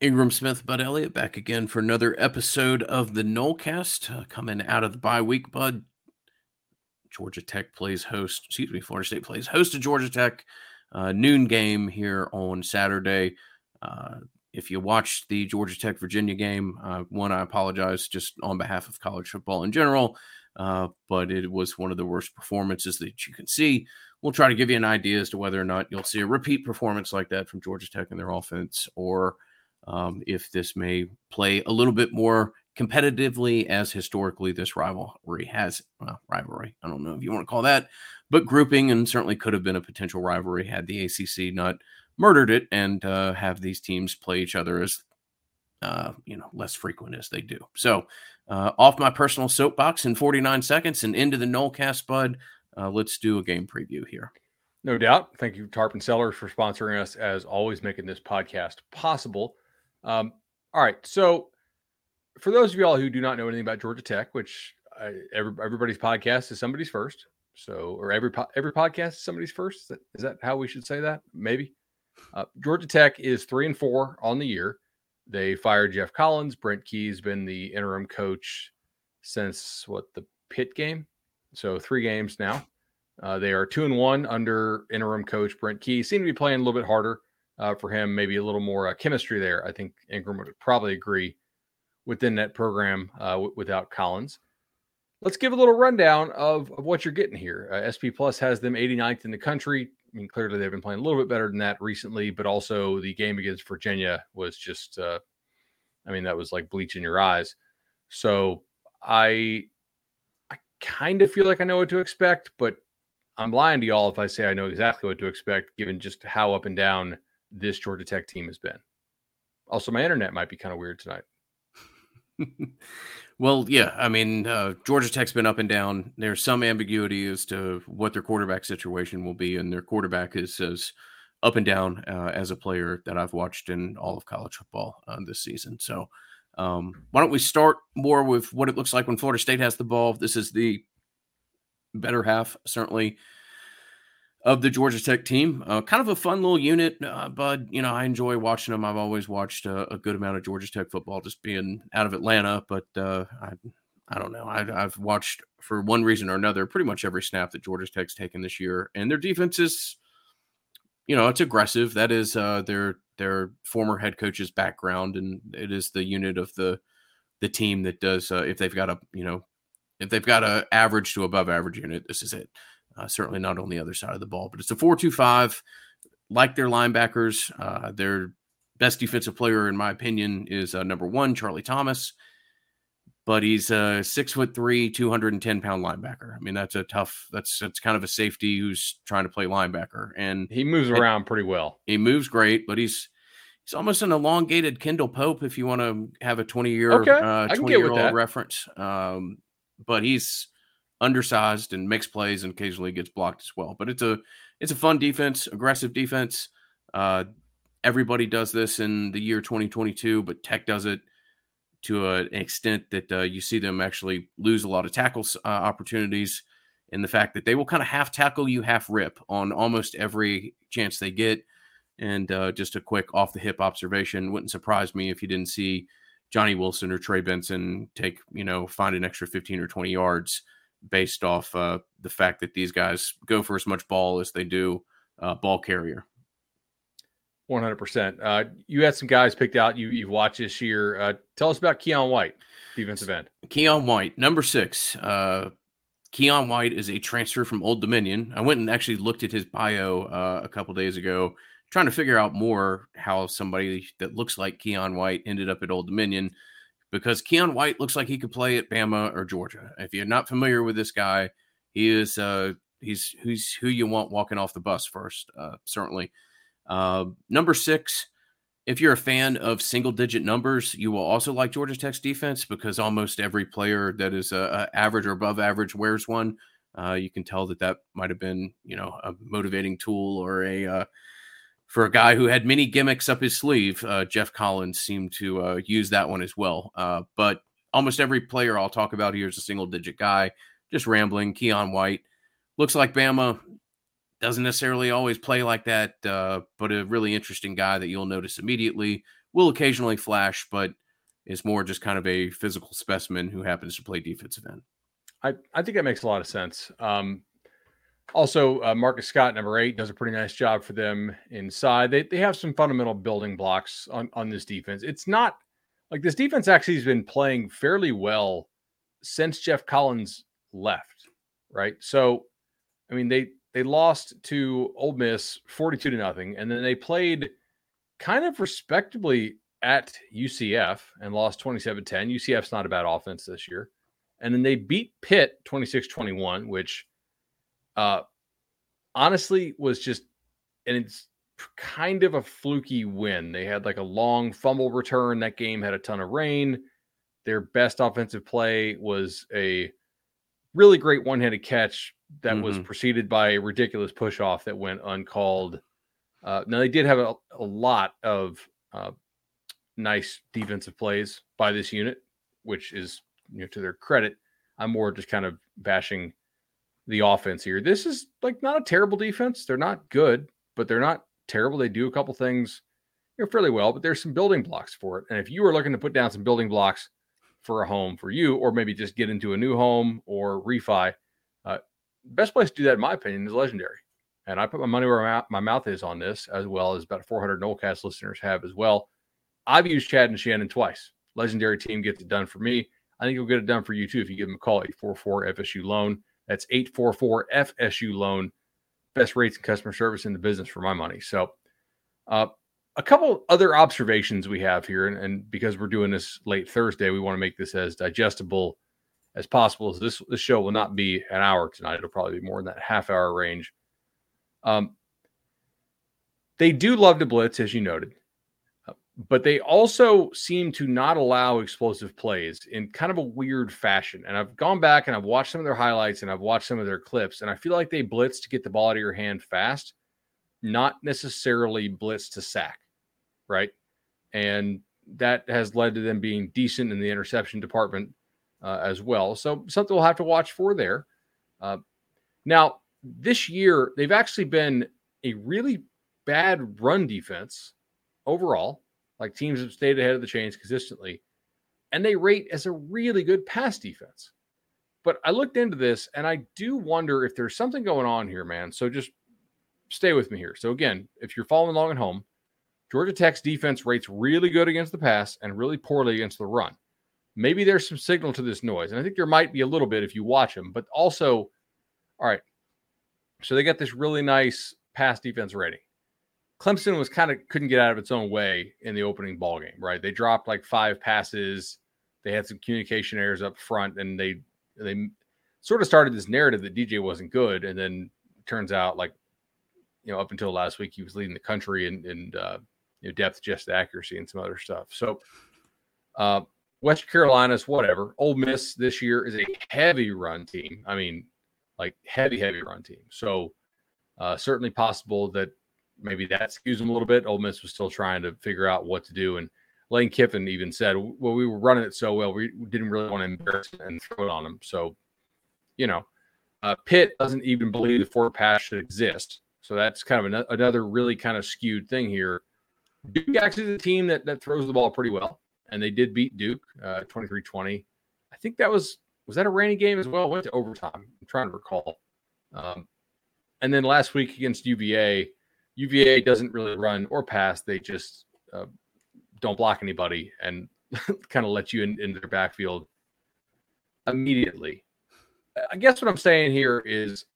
Ingram Smith, Bud Elliott, back again for another episode of the Nolecast. Uh, coming out of the bye week, Bud. Georgia Tech plays host, excuse me, Florida State plays host to Georgia Tech. Uh, noon game here on Saturday. Uh, if you watched the Georgia Tech Virginia game, uh, one, I apologize just on behalf of college football in general, uh, but it was one of the worst performances that you can see. We'll try to give you an idea as to whether or not you'll see a repeat performance like that from Georgia Tech and their offense or um, if this may play a little bit more competitively as historically this rivalry has well, rivalry. I don't know if you want to call that, but grouping and certainly could have been a potential rivalry had the ACC not murdered it and uh, have these teams play each other as uh, you know less frequent as they do. So uh, off my personal soapbox in 49 seconds and into the Nolecast, Bud. Uh, let's do a game preview here. No doubt. Thank you, Tarpon Cellars, for sponsoring us as always, making this podcast possible. Um, all right. So, for those of y'all who do not know anything about Georgia Tech, which I, every, everybody's podcast is somebody's first. So, or every every podcast is somebody's first. Is that, how we should say that? Maybe. Uh, Georgia Tech is three and four on the year. They fired Geoff Collins. Brent Key's been the interim coach since what the Pitt game. So three games now. Uh, they are two and one under interim coach Brent Key. Seem to be playing a little bit harder uh, for him, maybe a little more uh, chemistry there. I think Ingram would probably agree within that program uh, w- without Collins. Let's give a little rundown of, of what you're getting here. Uh, SP Plus has them 89th in the country. I mean, clearly they've been playing a little bit better than that recently, but also the game against Virginia was just, uh, I mean, that was like bleach in your eyes. So I, I kind of feel like I know what to expect, but I'm lying to y'all if I say I know exactly what to expect, given just how up and down this Georgia Tech team has been. Also, my internet might be kind of weird tonight. well, yeah. I mean, uh, Georgia Tech's been up and down. There's some ambiguity as to what their quarterback situation will be, and their quarterback is as up and down uh, as a player that I've watched in all of college football uh, this season. So, um, why don't we start more with what it looks like when Florida State has the ball? This is the better half, certainly of the Georgia Tech team. Uh, kind of a fun little unit, uh, but you know I enjoy watching them. I've always watched a, a, good amount of Georgia Tech football, just being out of Atlanta. But uh, I, I don't know. I, have watched for one reason or another pretty much every snap that Georgia Tech's taken this year, and their defense is, you know, it's aggressive. That is uh, their their former head coach's background, and it is the unit of the the team that does. Uh, if they've got a you know, if they've got a average to above average unit, this is it. Uh, certainly not on the other side of the ball, but it's a four-two-five. Like their linebackers, uh, their best defensive player, in my opinion, is uh, number one, Charlie Thomas. But he's a six foot three, 210 pound linebacker. I mean, that's a tough, that's, that's kind of a safety who's trying to play linebacker. And he moves around pretty well. He moves great, but he's, he's almost an elongated Kendall Pope if you want to have a 20 year, okay, uh, 20 year old reference. Um, but he's, undersized and makes plays and occasionally gets blocked as well. But it's a it's a fun defense, aggressive defense. Uh, everybody does this in the year 2022, but Tech does it to a, an extent that uh, you see them actually lose a lot of tackles uh, opportunities. And the fact that they will kind of half tackle you, half rip on almost every chance they get. And uh, just a quick off the hip observation wouldn't surprise me if you didn't see Johnny Wilson or Trey Benson take, you know, find an extra 15 or 20 yards based off uh, the fact that these guys go for as much ball as they do uh, ball carrier. One hundred percent. Uh, you had some guys picked out. You you've watched this year. Uh, tell us about Keion White, defensive end. Keion White, number six. Uh, Keion White is a transfer from Old Dominion. I went and actually looked at his bio uh, a couple days ago, trying to figure out more how somebody that looks like Keion White ended up at Old Dominion because Keion White looks like he could play at Bama or Georgia. If you're not familiar with this guy, he is uh, he's who's who you want walking off the bus first, uh, certainly. Uh, number six, if you're a fan of single digit numbers, you will also like Georgia Tech's defense because almost every player that is uh, average or above average wears one. Uh, you can tell that that might have been, you know, a motivating tool or a uh, for a guy who had many gimmicks up his sleeve, uh, Geoff Collins seemed to uh, use that one as well. Uh, but almost every player I'll talk about here is a single digit guy. Just rambling. Keion White looks like Bama. Doesn't necessarily always play like that, uh, but a really interesting guy that you'll notice immediately will occasionally flash, but is more just kind of a physical specimen who happens to play defensive end. I, I think that makes a lot of sense. Um, also, uh, Marcus Scott, number eight, does a pretty nice job for them inside. They, they have some fundamental building blocks on, on this defense. It's not like this defense actually has been playing fairly well since Geoff Collins left, right? So, I mean, they they lost to Ole Miss 42 to nothing, and then they played kind of respectably at UCF and lost 27 10. UCF's not a bad offense this year. And then they beat Pitt 26 21, which uh, honestly was just, and it's kind of a fluky win. They had like a long fumble return. That game had a ton of rain. Their best offensive play was a really great one handed catch that mm-hmm. was preceded by a ridiculous push off that went uncalled. Uh, now, they did have a, a lot of uh, nice defensive plays by this unit, which is you know, to their credit. I'm more just kind of bashing the offense here. This is like not a terrible defense. They're not good, but they're not terrible. They do a couple things you know, fairly well, but there's some building blocks for it. And if you are looking to put down some building blocks for a home for you, or maybe just get into a new home or refi, uh, best place to do that, in my opinion, is legendary. And I put my money where my mouth is on this, as well as about 400 Nolecast listeners have as well. I've used Chad and Shannon twice. Legendary team gets it done for me. I think you'll get it done for you too if you give them a call, 844 FSU loan. That's 844 FSU loan. Best rates and customer service in the business for my money. So, uh, a couple other observations we have here, and, and, because we're doing this late Thursday, we want to make this as digestible as possible. So this this show will not be an hour tonight; it'll probably be more in that half hour range. Um, they do love to blitz, as you noted but they also seem to not allow explosive plays in kind of a weird fashion. And I've gone back and I've watched some of their highlights and I've watched some of their clips, and I feel like they blitz to get the ball out of your hand fast, not necessarily blitz to sack, right? And that has led to them being decent in the interception department uh, as well. So something we'll have to watch for there. Uh, now, this year, they've actually been a really bad run defense overall like teams have stayed ahead of the chains consistently, and they rate as a really good pass defense. But I looked into this and I do wonder if there's something going on here, man. So just stay with me here. So again, if you're following along at home, Georgia Tech's defense rates really good against the pass and really poorly against the run. Maybe there's some signal to this noise. And I think there might be a little bit if you watch them, but also, all right. So they got this really nice pass defense rating. Clemson was kind of couldn't get out of its own way in the opening ball game, right? They dropped like five passes. They had some communication errors up front, and they they sort of started this narrative that DJ wasn't good, and then turns out like you know up until last week he was leading the country in, in uh, you know, depth, just accuracy, and some other stuff. So uh, West Carolina's whatever. Ole Miss this year is a heavy run team. I mean, like heavy, heavy run team. So uh, certainly possible that maybe that skews them a little bit. Ole Miss was still trying to figure out what to do. And Lane Kiffin even said, well, we were running it so well, we didn't really want to embarrass and throw it on them. So, you know, uh, Pitt doesn't even believe the four pass should exist. So that's kind of an, another really kind of skewed thing here. Duke actually is a team that, that throws the ball pretty well. And they did beat Duke uh, 23 uh, 20. I think that was, was that a rainy game as well? Went to overtime. I'm trying to recall. Um, and then last week against UVA, UVA doesn't really run or pass; they just uh, don't block anybody and kind of let you in, into their backfield immediately. I guess what I'm saying here is,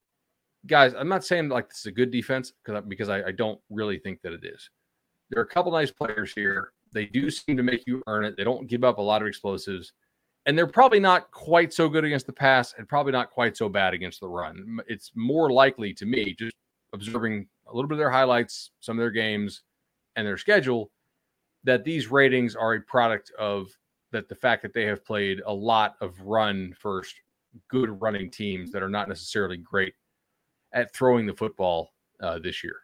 guys, I'm not saying like this is a good defense because because I, I don't really think that it is. There are a couple nice players here. They do seem to make you earn it. They don't give up a lot of explosives and they're probably not quite so good against the pass and probably not quite so bad against the run. It's more likely to me, just observing a little bit of their highlights, some of their games, and their schedule, that these ratings are a product of that the fact that they have played a lot of run first, good running teams that are not necessarily great at throwing the football uh, this year.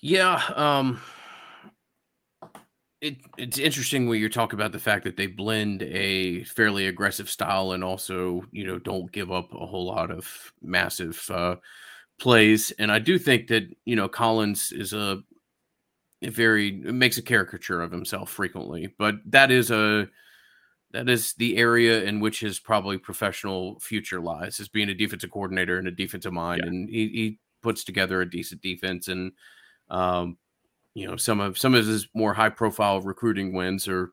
Yeah, um, it, it's interesting when you talk about the fact that they blend a fairly aggressive style and also, you know, don't give up a whole lot of massive uh, plays. And I do think that, you know, Collins is a very makes a caricature of himself frequently. But that is a that is the area in which his probably professional future lies, is being a defensive coordinator and a defensive mind, yeah. and he, he puts together a decent defense and um, you know some of some of his more high profile recruiting wins are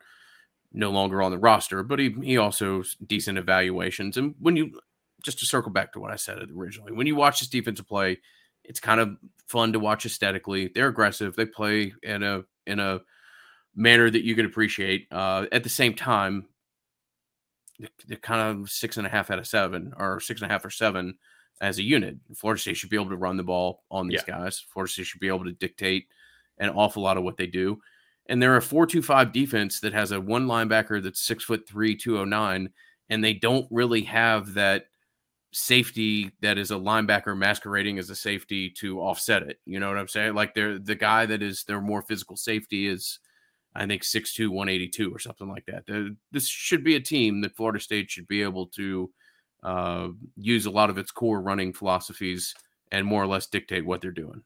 no longer on the roster, but he he also decent evaluations. And when you just to circle back to what I said originally, when you watch this defensive play, it's kind of fun to watch aesthetically. They're aggressive. They play in a in a manner that you can appreciate. Uh, at the same time, they're kind of six and a half out of seven, or six and a half or seven as a unit. Florida State should be able to run the ball on these yeah. guys. Florida State should be able to dictate an awful lot of what they do. And they're a four-two-five defense that has a one linebacker that's six foot three, 209, and they don't really have that safety that is a linebacker masquerading as a safety to offset it. You know what I'm saying? Like they're the guy that is their more physical safety is I think 6'2, 182 or something like that. This should be a team that Florida State should be able to uh, use a lot of its core running philosophies and more or less dictate what they're doing.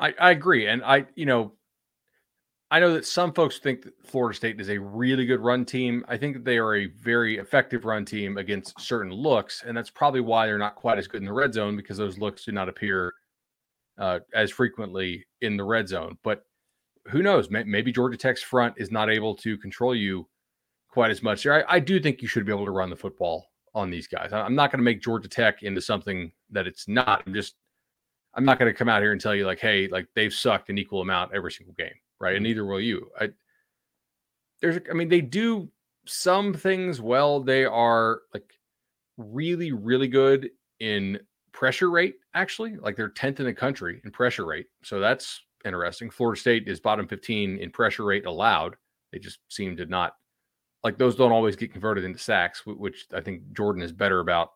I, I agree. And I, you know, I know that some folks think that Florida State is a really good run team. I think that they are a very effective run team against certain looks, and that's probably why they're not quite as good in the red zone because those looks do not appear uh, as frequently in the red zone. But who knows? Maybe Georgia Tech's front is not able to control you quite as much. I, I do think you should be able to run the football on these guys. I'm not going to make Georgia Tech into something that it's not. I'm just, I'm not going to come out here and tell you like, hey, like they've sucked an equal amount every single game right? And mm-hmm. neither will you. I there's I mean they do some things well. They are like really really good in pressure rate actually. Like they're 10th in the country in pressure rate. So that's interesting. Florida State is bottom 15 in pressure rate allowed. They just seem to not like those don't always get converted into sacks, which I think Jordan is better about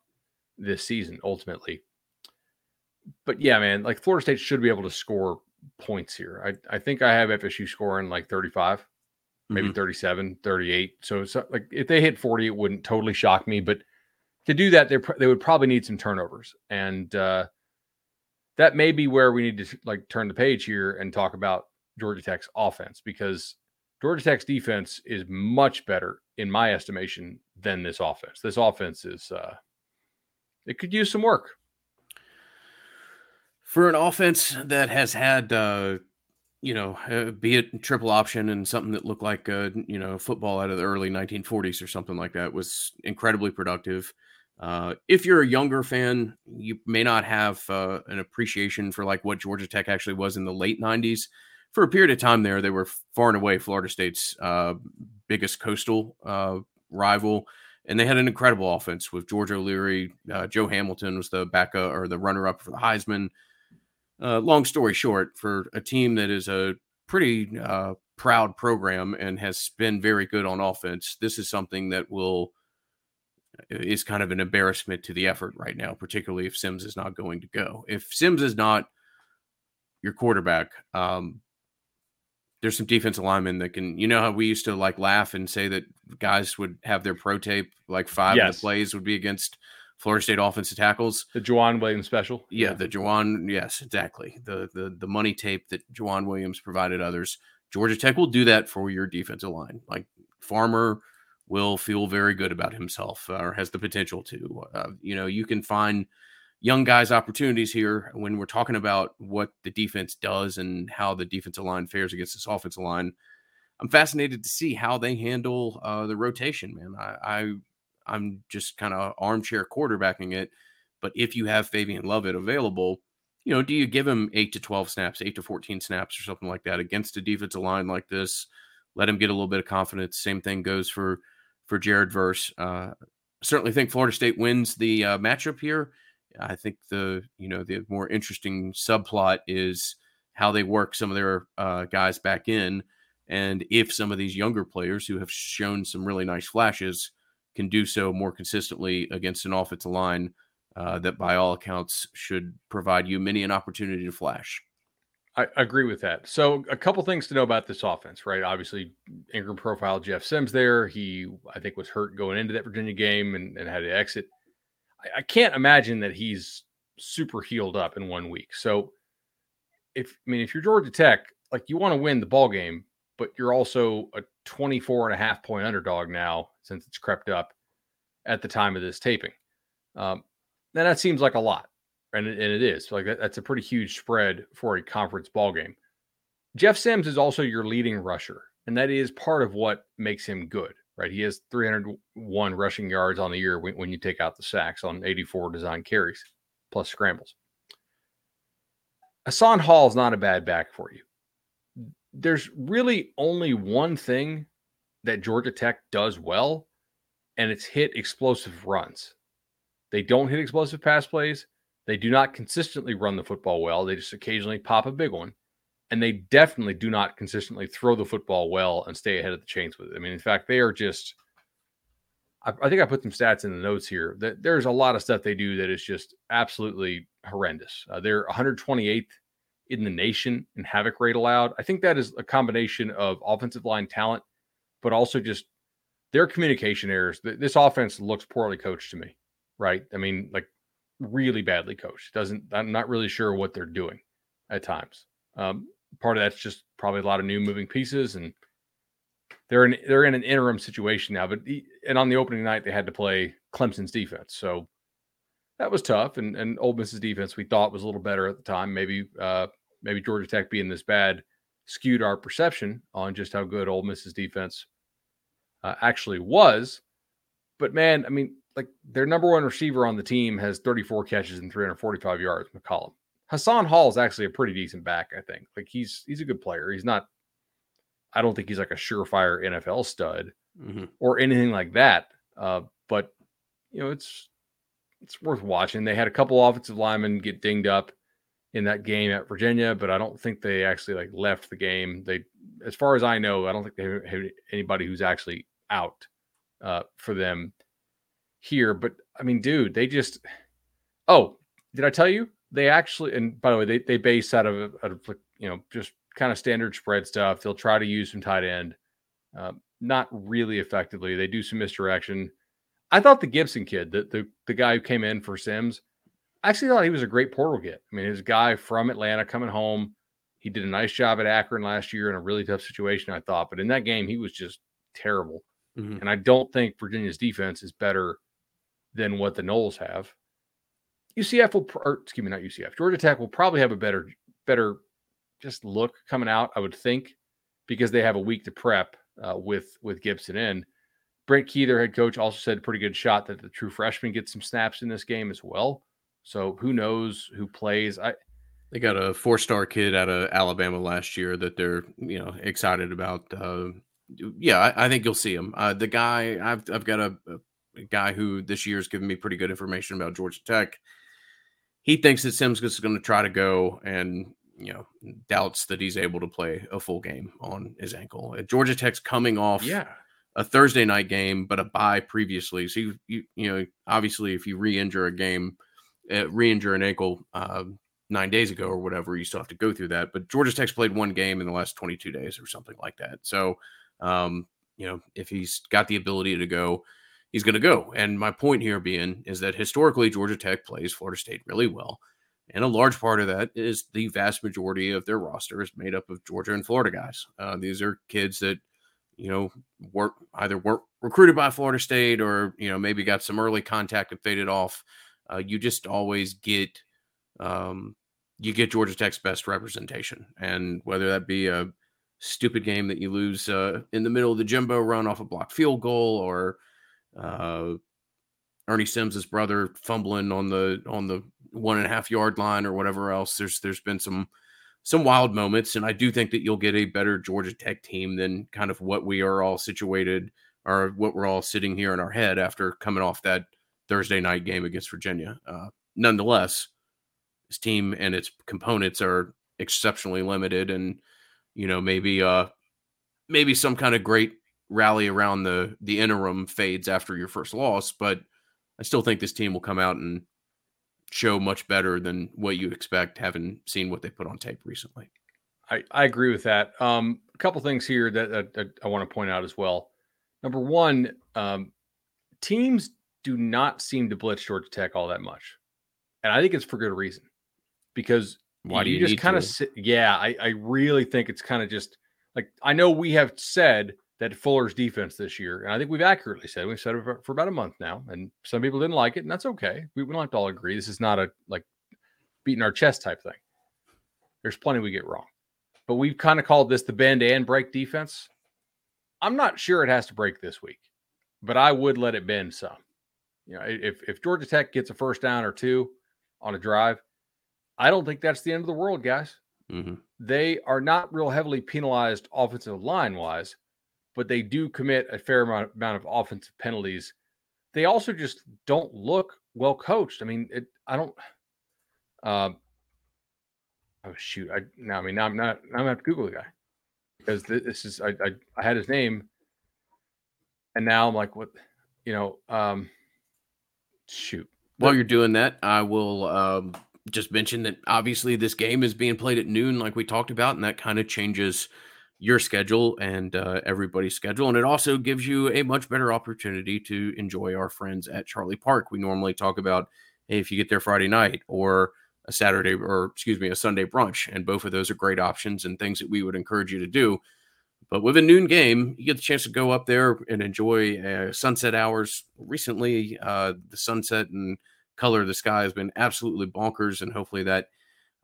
this season ultimately. But yeah, man, like Florida State should be able to score points here. I, I think I have FSU scoring like 35, maybe mm-hmm. 37, 38. So, so like if they hit 40, it wouldn't totally shock me. But to do that, they they would probably need some turnovers, and uh, that may be where we need to like turn the page here and talk about Georgia Tech's offense because Georgia Tech's defense is much better in my estimation than this offense. This offense is uh, it could use some work for an offense that has had uh, you know uh, be it triple option and something that looked like uh, you know football out of the early 1940s or something like that was incredibly productive uh, if you're a younger fan you may not have uh, an appreciation for like what georgia tech actually was in the late 90s for a period of time there they were far and away florida state's uh, biggest coastal uh, rival and they had an incredible offense with George O'Leary. Joe Hamilton was the backup or the runner-up for the Heisman uh, long story short, for a team that is a pretty uh, proud program and has been very good on offense, this is something that will uh, is kind of an embarrassment to the effort right now, particularly if Sims is not going to go. If Sims is not your quarterback, um, there's some defensive linemen that can, you know, how we used to like laugh and say that guys would have their pro tape, like five yes. of the plays would be against Florida State offensive tackles. The Joejuan Williams special. Yeah, the Joejuan. Yes, exactly. The the the money tape that Joejuan Williams provided others. Georgia Tech will do that for your defensive line. Like Farmer will feel very good about himself, uh, or has the potential to. Uh, you know, you can find young guys opportunities here when we're talking about what the defense does and how the defensive line fares against this offensive line. I'm fascinated to see how they handle uh, the rotation, man. I, I I'm just kind of armchair quarterbacking it. But if you have Fabian Lovett available, you know, do you give him eight to 12 snaps, eight to 14 snaps or something like that against a defensive line like this? Let him get a little bit of confidence. Same thing goes for for Jared Verse. Uh, certainly think Florida State wins the uh, matchup here. I think the you know the more interesting subplot is how they work some of their uh, guys back in, and if some of these younger players who have shown some really nice flashes can do so more consistently against an offensive line uh, that, by all accounts, should provide you many an opportunity to flash. I agree with that. So, a couple things to know about this offense, right? Obviously, Ingram profile Jeff Sims there. He, I think, was hurt going into that Virginia game and, and had to exit. I, I can't imagine that he's super healed up in one week. So, if I mean, if you're Georgia Tech, like you want to win the ball game, but you're also a 24 and a half point underdog now since it's crept up at the time of this taping. Um, then that seems like a lot, and it, and it is like that, that's a pretty huge spread for a conference ball game. Jeff Sims is also your leading rusher, and that is part of what makes him good, right? He has 301 rushing yards on the year when, when you take out the sacks on 84 design carries plus scrambles. Hassan Hall is not a bad back for you. There's really only one thing that Georgia Tech does well, and it's hit explosive runs. They don't hit explosive pass plays. They do not consistently run the football well. They just occasionally pop a big one. And they definitely do not consistently throw the football well and stay ahead of the chains with it. I mean, in fact, they are just, I, I think I put some stats in the notes here that there's a lot of stuff they do that is just absolutely horrendous. Uh, they're 128th in the nation in havoc rate allowed. I think that is a combination of offensive line talent, but also just their communication errors. This offense looks poorly coached to me, right? I mean, like really badly coached. Doesn't I'm not really sure what they're doing at times. Um, part of that's just probably a lot of new moving pieces, and they're in they're in an interim situation now. But and on the opening night they had to play Clemson's defense, so that was tough. And and Ole Miss's defense we thought was a little better at the time. Maybe uh, maybe Georgia Tech being this bad skewed our perception on just how good Ole Miss's defense uh, actually was. But man, I mean, like their number one receiver on the team has 34 catches and 345 yards. McCollum. Hassan Hall is actually a pretty decent back. I think. Like he's he's a good player. He's not. I don't think he's like a surefire NFL stud mm-hmm. or anything like that. Uh, but you know, it's it's worth watching. They had a couple offensive linemen get dinged up in that game at Virginia, but I don't think they actually like left the game. They, as far as I know, I don't think they have anybody who's actually out uh, for them here. But I mean, dude, they just. Oh, did I tell you they actually? And by the way, they they base out of, out of you know just kind of standard spread stuff. They'll try to use some tight end, uh, not really effectively. They do some misdirection. I thought the Gibson kid, the, the the guy who came in for Sims, I actually thought he was a great portal get. I mean, his guy from Atlanta coming home. He did a nice job at Akron last year in a really tough situation, I thought. But in that game, he was just terrible. Mm-hmm. And I don't think Virginia's defense is better than what the Noles have. UCF will, or excuse me, not UCF. Georgia Tech will probably have a better, better, just look coming out. I would think because they have a week to prep uh, with with Gibson in. Brent Key, their head coach, also said pretty good shot that the true freshman gets some snaps in this game as well. So who knows who plays? I they got a four star kid out of Alabama last year that they're you know excited about. Uh, yeah, I, I, think you'll see him. Uh, the guy I've I've got a, a, guy who this year has given me pretty good information about Georgia Tech. He thinks that Sims is going to try to go and you know doubts that he's able to play a full game on his ankle. Georgia Tech's coming off yeah a Thursday night game, but a bye previously. So you, you, you know, obviously, if you re-injure a game, uh, re-injure an ankle uh, nine days ago or whatever, you still have to go through that. But Georgia Tech's played one game in the last 22 days or something like that. So, um, you know, if he's got the ability to go, he's going to go. And my point here being is that historically, Georgia Tech plays Florida State really well. And a large part of that is the vast majority of their roster is made up of Georgia and Florida guys. Uh, these are kids that you know, work either work recruited by Florida State or you know maybe got some early contact and faded off. Uh, you just always get um, you get Georgia Tech's best representation, and whether that be a stupid game that you lose uh, in the middle of the Jimbo run off a blocked field goal, or uh, Ernie Sims's brother fumbling on the on the one and a half yard line or whatever else. There's there's been some some wild moments, and I do think that you'll get a better Georgia Tech team than kind of what we are all situated or what we're all sitting here in our head after coming off that Thursday night game against Virginia. Uh, nonetheless, this team and its components are exceptionally limited, and you know maybe uh maybe some kind of great rally around the the interim fades after your first loss, but I still think this team will come out and show much better than what you expect, having seen what they put on tape recently. I, I agree with that. Um, a couple things here that, that, that I want to point out as well. Number one, um, teams do not seem to blitz Georgia Tech all that much. And I think it's for good reason because Why do you, just kind of yeah, I, I really think it's kind of just like I know we have said that Fuller's defense this year, and I think we've accurately said we've said it for, for about a month now, and some people didn't like it, and that's okay. We, we don't have to all agree. This is not a like beating our chest type thing. There's plenty we get wrong, but we've kind of called this the bend and break defense. I'm not sure it has to break this week, but I would let it bend some. You know, if if Georgia Tech gets a first down or two on a drive, I don't think that's the end of the world, guys. Mm-hmm. They are not real heavily penalized offensive line wise, but they do commit a fair amount, amount of offensive penalties. They also just don't look well coached. I mean, it, I don't. Um, oh shoot! I now I mean now I'm not. Now I'm gonna have to Google the guy because this is I, I I had his name, and now I'm like, what? You know, um, shoot. While you're doing that, I will um, just mention that obviously this game is being played at noon, like we talked about, and that kind of changes your schedule and uh, everybody's schedule. And it also gives you a much better opportunity to enjoy our friends at Charlie Park. We normally talk about hey, if you get there Friday night or a Saturday or excuse me, a Sunday brunch. And both of those are great options and things that we would encourage you to do. But with a noon game, you get the chance to go up there and enjoy uh, sunset hours. Recently, uh, the sunset and color of the sky has been absolutely bonkers, and hopefully that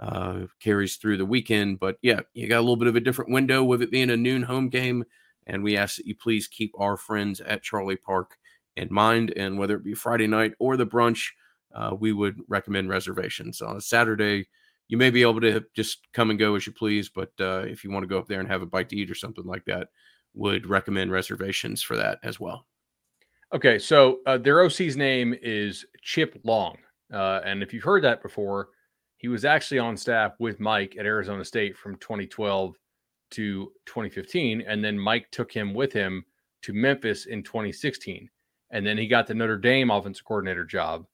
uh, carries through the weekend. But yeah, you got a little bit of a different window with it being a noon home game. And we ask that you please keep our friends at Charlie Park in mind. And whether it be Friday night or the brunch, uh, we would recommend reservations. On a Saturday, you may be able to just come and go as you please. But uh, if you want to go up there and have a bite to eat or something like that, would recommend reservations for that as well. Okay, so uh, their OC's name is Chip Long, uh, and if you've heard that before, he was actually on staff with Mike at Arizona State from 2012 to 2015, and then Mike took him with him to Memphis in 2016, and then he got the Notre Dame offensive coordinator job,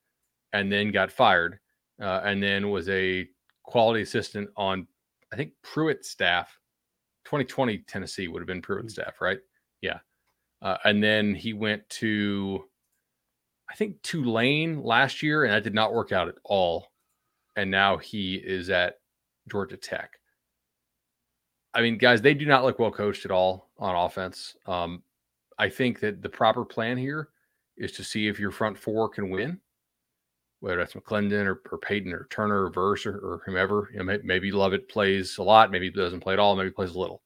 and then got fired, uh, and then was a quality assistant on I think Pruitt's staff. 2020 Tennessee would have been Pruitt's mm. staff, right? Yeah. Uh, and then he went to, I think, Tulane last year, and that did not work out at all. And now he is at Georgia Tech. I mean, guys, they do not look well coached at all on offense. Um, I think that the proper plan here is to see if your front four can win, whether that's McLendon or, or Payton or Turner or Verse or, or whomever. You know, maybe Lovett plays a lot, maybe doesn't play at all, maybe plays a little.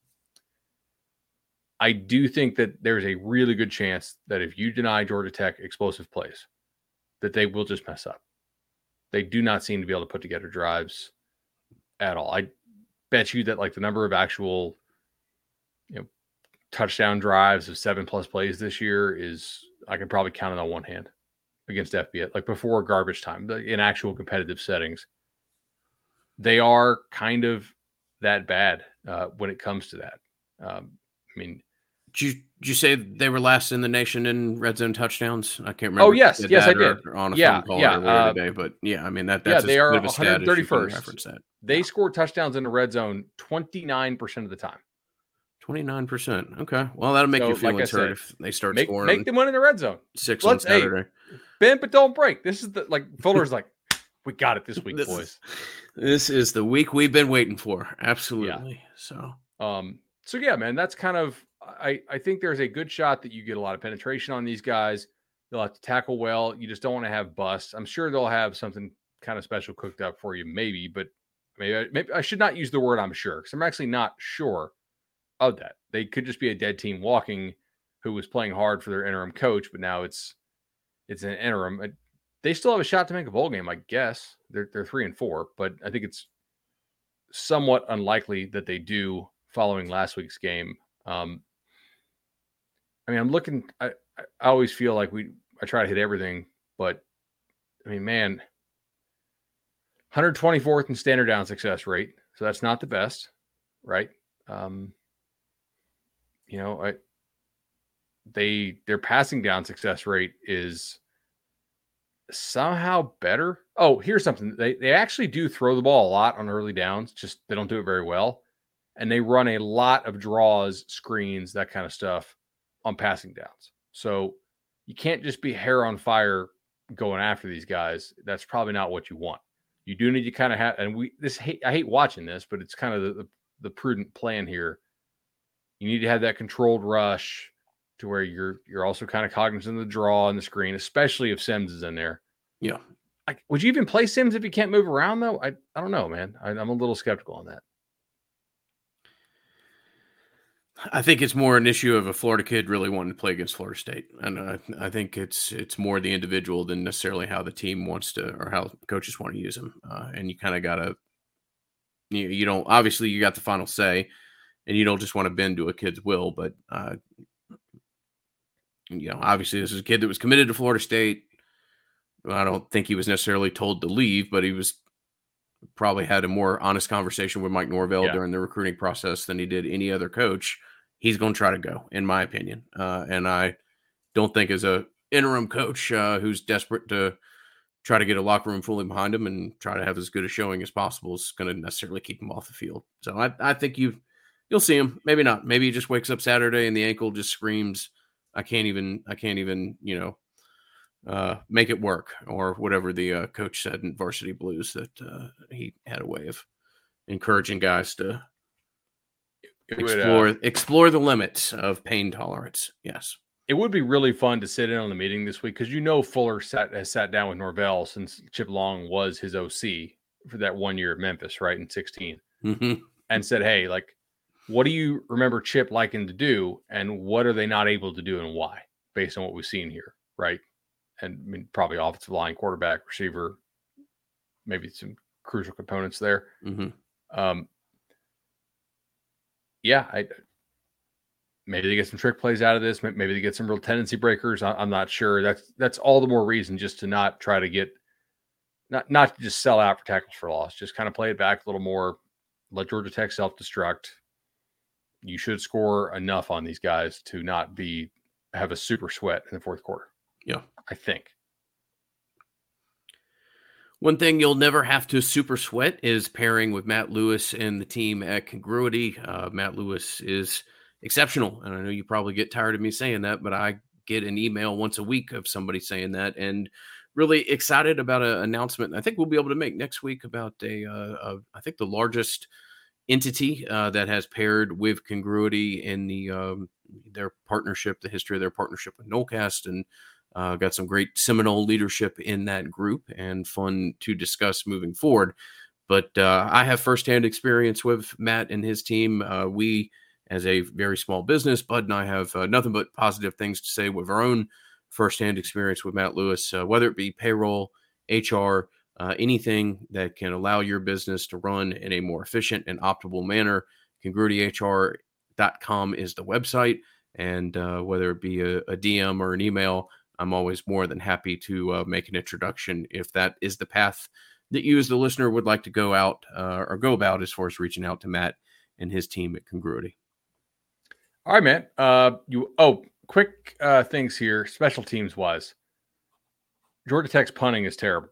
I do think that there's a really good chance that if you deny Georgia Tech explosive plays, that they will just mess up. They do not seem to be able to put together drives at all. I bet you that like the number of actual you know touchdown drives of seven plus plays this year is I can probably count it on one hand against FBS, like before garbage time, in actual competitive settings. They are kind of that bad uh, when it comes to that. Um, I mean, did you, did you say they were last in the nation in red zone touchdowns? I can't remember. Oh yes, yes I did. on a yeah, phone call yeah, uh, today, but yeah, I mean that that's yeah, they are 131st. They yeah. scored touchdowns in the red zone 29 percent of the time. 29 percent. Okay, well that'll make so, you feel like hurt if they start make, scoring. Make them win in the red zone. Six Let's, on Saturday. Hey, bend but don't break. This is the like Fuller's like we got it this week, this, boys. This is the week we've been waiting for. Absolutely. Yeah. So um so yeah, man, that's kind of I, I think there's a good shot that you get a lot of penetration on these guys. They'll have to tackle well. You just don't want to have busts. I'm sure they'll have something kind of special cooked up for you, maybe, but maybe, maybe I should not use the word I'm sure because I'm actually not sure of that. They could just be a dead team walking who was playing hard for their interim coach, but now it's it's an interim. They still have a shot to make a bowl game, I guess. They're they're three and four, but I think it's somewhat unlikely that they do following last week's game. Um, I mean, I'm looking. I, I always feel like we. I try to hit everything, but I mean, man, 124th in standard down success rate. So that's not the best, right? Um, you know, I they their passing down success rate is somehow better. Oh, here's something. They they actually do throw the ball a lot on early downs, just they don't do it very well. And they run a lot of draws, screens, that kind of stuff on passing downs. So you can't just be hair on fire going after these guys. That's probably not what you want. you do need to kind of have, and we this hate, I hate watching this, but it's kind of the, the, the prudent plan here. You need to have that controlled rush to where you're you're also kind of cognizant of the draw and the screen, especially if Sims is in there. Yeah. I, would you even play Sims if you can't move around though? I I don't know, man. I, I'm a little skeptical on that. I think it's more an issue of a Florida kid really wanting to play against Florida State, and I, I think it's it's more the individual than necessarily how the team wants to or how coaches want to use them. Uh, and you kind of gotta, you you don't obviously you got the final say, and you don't just want to bend to a kid's will. But uh, you know, obviously this is a kid that was committed to Florida State. I don't think he was necessarily told to leave, but he was probably had a more honest conversation with Mike Norvell yeah. during the recruiting process than he did any other coach he's going to try to go, in my opinion. Uh, and I don't think as a interim coach uh, who's desperate to try to get a locker room fully behind him and try to have as good a showing as possible is going to necessarily keep him off the field. So I, I think you you'll see him. Maybe not. Maybe he just wakes up Saturday and the ankle just screams, "I can't even. I can't even. You know." Uh, make it work, or whatever the uh, coach said in Varsity Blues that uh, he had a way of encouraging guys to explore would, uh, explore the limits of pain tolerance. Yes. It would be really fun to sit in on the meeting this week because you know Fuller sat has sat down with Norvell since Chip Long was his OC for that one year at Memphis, right in 16, mm-hmm. and said, "Hey, like, what do you remember Chip liking to do, and what are they not able to do, and why, based on what we've seen here, right?" And I mean, probably offensive line, quarterback, receiver, maybe some crucial components there. Mm-hmm. Um, yeah, I maybe they get some trick plays out of this. Maybe they get some real tendency breakers. I'm not sure. That's that's all the more reason just to not try to get not not to just sell out for tackles for loss. Just kind of play it back a little more. Let Georgia Tech self destruct. You should score enough on these guys to not be have a super sweat in the fourth quarter. Yeah, I think. One thing you'll never have to super sweat is pairing with Matt Lewis and the team at Congruity. Uh, Matt Lewis is exceptional. And I know you probably get tired of me saying that, but I get an email once a week of somebody saying that. And really excited about an announcement I think we'll be able to make next week about a, uh, a I think the largest entity uh, that has paired with Congruity in the um, their partnership, the history of their partnership with Nolecast and uh, got some great Seminole leadership in that group and fun to discuss moving forward. But uh, I have firsthand experience with Matt and his team. Uh, we, as a very small business, Bud and I have uh, nothing but positive things to say with our own firsthand experience with Matt Lewis, uh, whether it be payroll, HR, uh, anything that can allow your business to run in a more efficient and optimal manner. CongruityHR.com is the website. And whether it be a, a DM or an email, I'm always more than happy to uh, make an introduction if that is the path that you, as the listener, would like to go out uh, or go about as far as reaching out to Matt and his team at Congruity. All right, man. Uh, you oh, quick uh, things here, special teams wise. Georgia Tech's punting is terrible.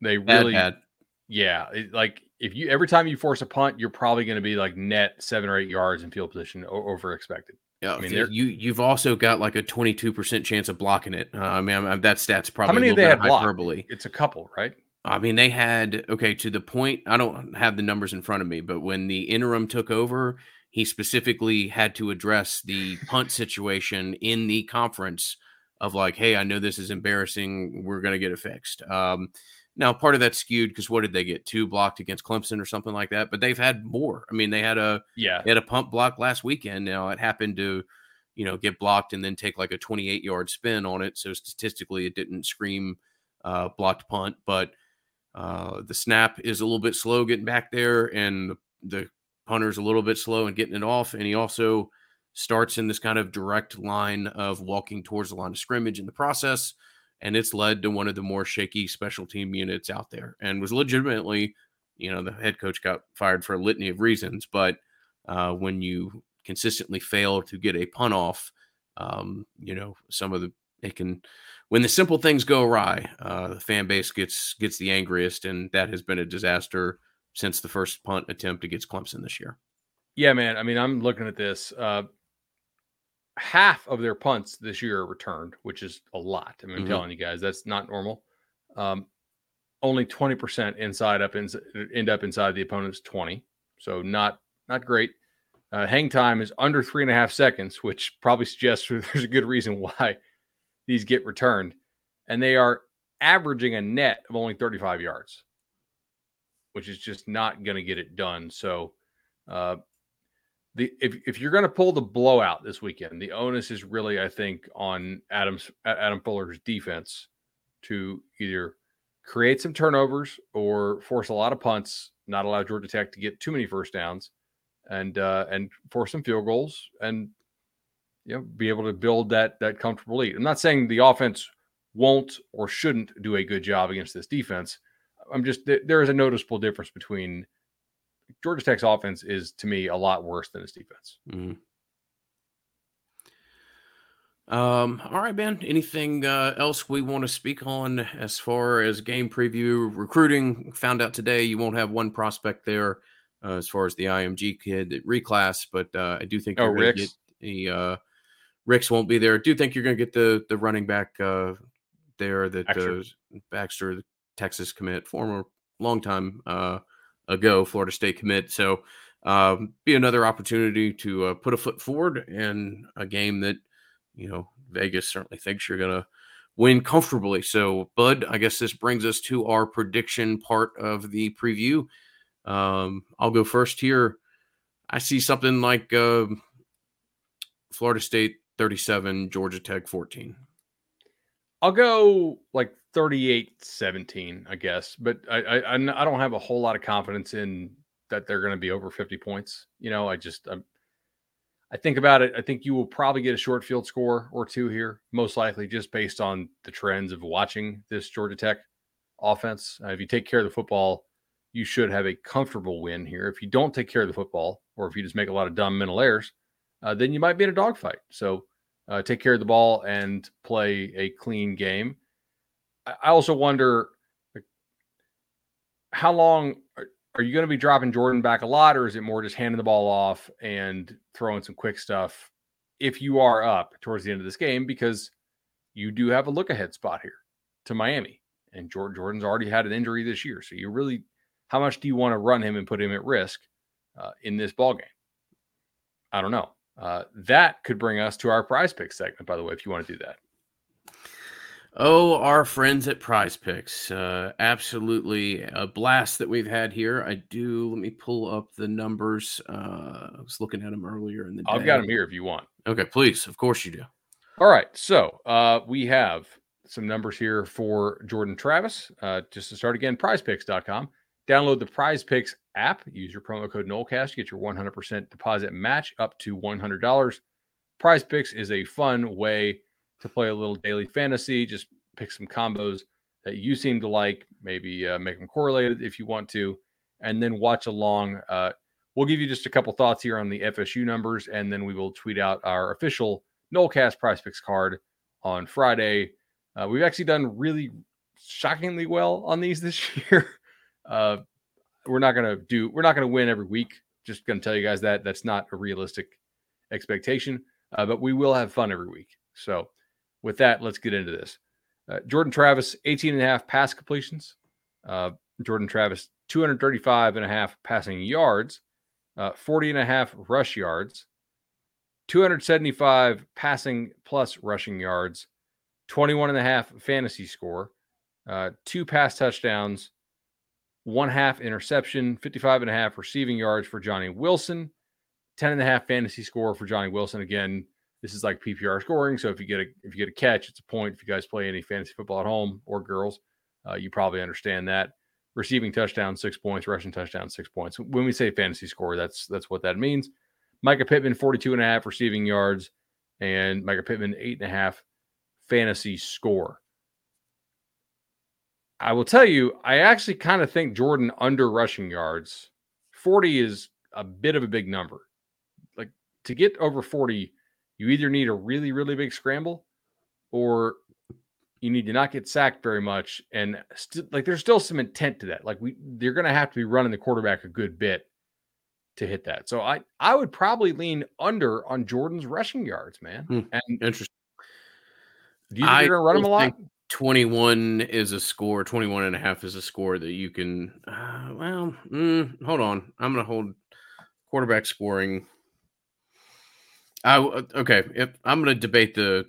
They really, bad, bad. yeah. It, like if you every time you force a punt, you're probably going to be like net seven or eight yards in field position over expected. Yeah, I mean, you you've also got like a twenty two percent chance of blocking it. Uh, I mean, I'm, that stat's probably how many they had hyperbole. Blocked? It's a couple, right? I mean, they had okay to the point. I don't have the numbers in front of me, but when the interim took over, he specifically had to address the punt situation in the conference of like, hey, I know this is embarrassing. We're going to get it fixed. Um, now, part of that skewed because what did they get? Two blocked against Clemson or something like that. But they've had more. I mean, they had a yeah, they had a pump block last weekend. Now it happened to, you know, get blocked and then take like a 28 yard spin on it. So statistically, it didn't scream uh, blocked punt, but uh, the snap is a little bit slow getting back there, and the, the punter's a little bit slow in getting it off. And he also starts in this kind of direct line of walking towards the line of scrimmage in the process and it's led to one of the more shaky special team units out there and was legitimately you know the head coach got fired for a litany of reasons but uh, when you consistently fail to get a punt off um, you know some of the it can when the simple things go awry uh, the fan base gets gets the angriest and that has been a disaster since the first punt attempt against clemson this year. Yeah man i mean i'm looking at this uh, half of their punts this year are returned, which is a lot. I mean, I'm mm-hmm. telling you guys, that's not normal. Um, only 20% inside up in, end up inside the opponent's 20. So not not great. Uh, hang time is under three and a half seconds, which probably suggests there's a good reason why these get returned. And they are averaging a net of only 35 yards, which is just not going to get it done. So, uh, the if, if you're going to pull the blowout this weekend, the onus is really, I think, on Adams Adam Fuller's defense to either create some turnovers or force a lot of punts, not allow Georgia Tech to get too many first downs, and uh, and force some field goals, and you know be able to build that that comfortable lead. I'm not saying the offense won't or shouldn't do a good job against this defense. I'm just there is a noticeable difference between Georgia Tech's offense is to me a lot worse than its defense. Mm. Um, all right, Ben. Anything uh, else we want to speak on as far as game preview recruiting? Found out today you won't have one prospect there uh, as far as the IMG kid reclass, but uh, I do think oh, Ricks. Get the uh, Ricks won't be there. I do think you're going to get the the running back uh, there that Baxter. Uh, Baxter, the Texas commit, former long time uh, ago Florida State commit. So um, be another opportunity to uh, put a foot forward in a game that you know, Vegas certainly thinks you're going to win comfortably. So, Bud, I guess this brings us to our prediction part of the preview. Um, I'll go first here. I see something like uh, Florida State 37, Georgia Tech 14. I'll go like 38 17, I guess. But I, I, I don't have a whole lot of confidence in that they're going to be over 50 points. You know, I just, I'm, I think about it. I think you will probably get a short field score or two here, most likely, just based on the trends of watching this Georgia Tech offense. Uh, if you take care of the football, you should have a comfortable win here. If you don't take care of the football, or if you just make a lot of dumb mental errors, uh, then you might be in a dogfight. So uh, take care of the ball and play a clean game. I also wonder how long are you going to be dropping Jordan back a lot, or is it more just handing the ball off and throwing some quick stuff if you are up towards the end of this game? Because you do have a look ahead spot here to Miami, and Jordan's already had an injury this year. So you really, how much do you want to run him and put him at risk uh, in this ball game? I don't know. Uh, that could bring us to our prize pick segment, by the way, if you want to do that. Oh, our friends at Prize Picks. Uh, absolutely a blast that we've had here. I do. Let me pull up the numbers. Uh, I was looking at them earlier in the day. I've got them here if you want. Okay, please. Of course you do. All right. So uh, we have some numbers here for Jordan Travis. Uh, just to start again, prizepicks.com. Download the Prize Picks app. Use your promo code NOLECAST. Get your 100% deposit match up to $100. Prize Picks is a fun way to play a little daily fantasy. Just pick some combos that you seem to like, maybe uh, make them correlated if you want to, and then watch along. Uh, we'll give you just a couple thoughts here on the FSU numbers, and then we will tweet out our official Nolecast Prize Picks card on Friday. Uh, we've actually done really shockingly well on these this year. Uh, we're not gonna do. We're not gonna win every week. Just gonna tell you guys that that's not a realistic expectation. Uh, but we will have fun every week. So with that, let's get into this. Uh, Jordan Travis, 18 and a half pass completions. Uh, Jordan Travis, 235 and a half passing yards, uh, 40 and a half rush yards, 275 passing plus rushing yards, 21 and a half fantasy score, uh, two pass touchdowns, one half interception, 55 and a half receiving yards for Johnny Wilson, 10 and a half fantasy score for Johnny Wilson. Again, this is like PPR scoring. So if you get a if you get a catch, it's a point. If you guys play any fantasy football at home or girls, uh, you probably understand that. Receiving touchdown, six points. Rushing touchdown, six points. When we say fantasy score, that's that's what that means. Mycah Pittman, 42 and a half receiving yards, and Mycah Pittman, eight and a half fantasy score. I will tell you, I actually kind of think Jordan under rushing yards. 40 is a bit of a big number. Like to get over 40, you either need a really, really big scramble or you need to not get sacked very much. And st- like there's still some intent to that. Like we they're gonna have to be running the quarterback a good bit to hit that. So I I would probably lean under on Jordan's rushing yards, man. Hmm. And interesting. Do you think I they're gonna run him a lot? 21 is a score 21 and a half is a score that you can uh, well mm, hold on i'm going to hold quarterback scoring i okay if i'm going to debate the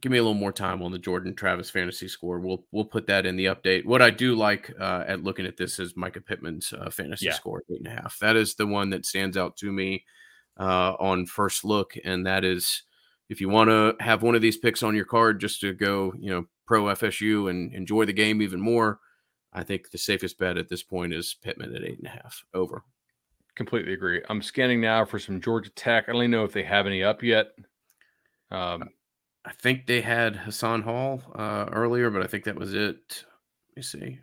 give me a little more time on the jordan travis fantasy score we'll we'll put that in the update what i do like uh, at looking at this is Mycah pittman's uh, fantasy yeah. score eight and a half that is the one that stands out to me uh, on first look and that is if you want to have one of these picks on your card just to go, you know, pro FSU and enjoy the game even more, I think the safest bet at this point is Pittman at eight and a half over. Completely agree. I'm scanning now for some Georgia Tech. I don't even know if they have any up yet. Um, I think they had Hassan Hall uh, earlier, but I think that was it. Let me see.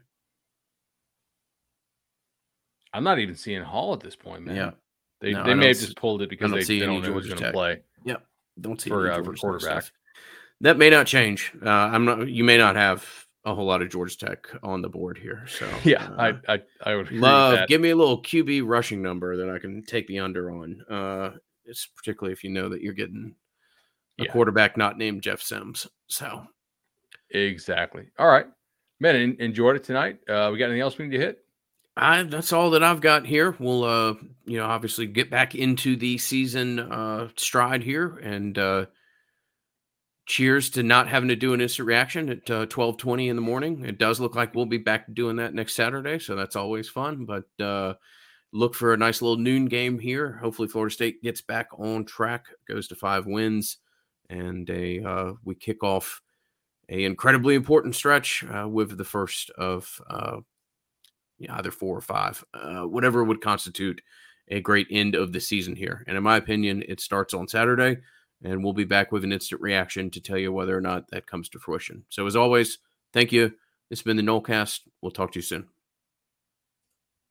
I'm not even seeing Hall at this point, man. Yeah. They, no, they may have just pulled it because they, they don't know who's going to play. Yep. Don't see for, uh, for quarterback. That may not change. Uh, I'm not. You may not have a whole lot of Georgia Tech on the board here. So yeah, uh, I, I I would love. Give me a little QB rushing number that I can take the under on. Uh, it's particularly if you know that you're getting a yeah. quarterback not named Jeff Sims. So exactly. All right, man. enjoyed it tonight. Uh, we got anything else we need to hit? I that's all that I've got here. We'll uh you know obviously get back into the season uh stride here and uh cheers to not having to do an instant reaction at uh, 12:20 in the morning. It does look like we'll be back doing that next Saturday, so that's always fun, but uh look for a nice little noon game here. Hopefully Florida State gets back on track, goes to 5 wins and a uh we kick off a incredibly important stretch uh, with the first of uh yeah, either four or five, uh, whatever would constitute a great end of the season here. And in my opinion, it starts on Saturday, and we'll be back with an instant reaction to tell you whether or not that comes to fruition. So, as always, thank you. Has been the Nolecast. We'll talk to you soon.